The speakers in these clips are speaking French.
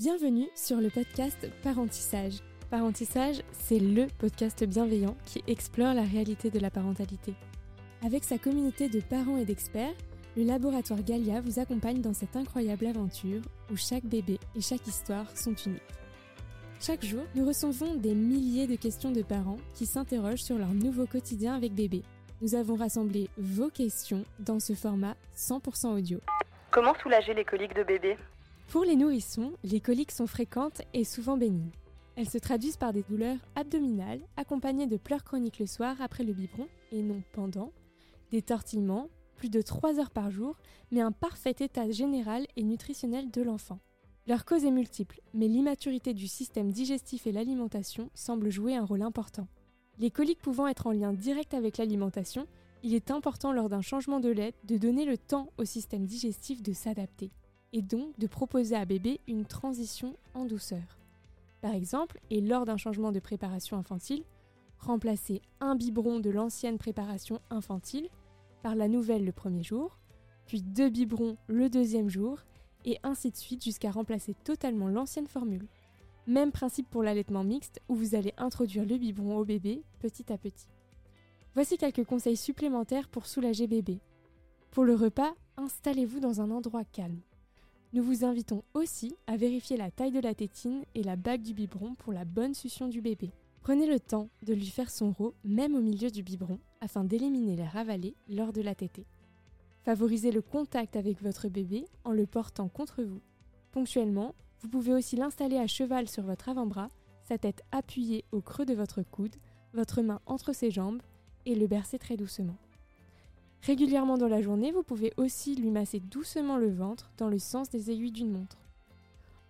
Bienvenue sur le podcast Parentissage. Parentissage, c'est le podcast bienveillant qui explore la réalité de la parentalité. Avec sa communauté de parents et d'experts, le laboratoire Galia vous accompagne dans cette incroyable aventure où chaque bébé et chaque histoire sont uniques. Chaque jour, nous recevons des milliers de questions de parents qui s'interrogent sur leur nouveau quotidien avec bébé. Nous avons rassemblé vos questions dans ce format 100% audio. Comment soulager les coliques de bébé? Pour les nourrissons, les coliques sont fréquentes et souvent bénignes. Elles se traduisent par des douleurs abdominales accompagnées de pleurs chroniques le soir après le biberon et non pendant, des tortillements, plus de 3 heures par jour, mais un parfait état général et nutritionnel de l'enfant. Leur cause est multiple, mais l'immaturité du système digestif et l'alimentation semble jouer un rôle important. Les coliques pouvant être en lien direct avec l'alimentation, il est important lors d'un changement de lait de donner le temps au système digestif de s'adapter, et donc de proposer à bébé une transition en douceur. Par exemple, et lors d'un changement de préparation infantile, remplacer un biberon de l'ancienne préparation infantile par la nouvelle le premier jour, puis deux biberons le deuxième jour, et ainsi de suite jusqu'à remplacer totalement l'ancienne formule. Même principe pour l'allaitement mixte où vous allez introduire le biberon au bébé petit à petit. Voici quelques conseils supplémentaires pour soulager bébé. Pour le repas, installez-vous dans un endroit calme. Nous vous invitons aussi à vérifier la taille de la tétine et la bague du biberon pour la bonne succion du bébé. Prenez le temps de lui faire son rot même au milieu du biberon afin d'éliminer les ravalés lors de la tétée. Favorisez le contact avec votre bébé en le portant contre vous. Ponctuellement, vous pouvez aussi l'installer à cheval sur votre avant-bras, sa tête appuyée au creux de votre coude, votre main entre ses jambes et le bercer très doucement. Régulièrement dans la journée, vous pouvez aussi lui masser doucement le ventre dans le sens des aiguilles d'une montre.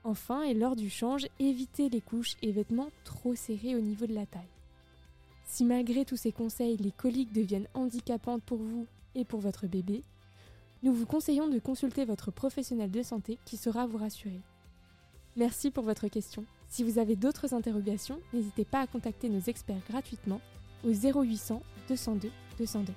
Enfin, et lors du change, évitez les couches et vêtements trop serrés au niveau de la taille. Si malgré tous ces conseils, les coliques deviennent handicapantes pour vous et pour votre bébé, nous vous conseillons de consulter votre professionnel de santé qui saura vous rassurer. Merci pour votre question. Si vous avez d'autres interrogations, n'hésitez pas à contacter nos experts gratuitement au 0800 202 202.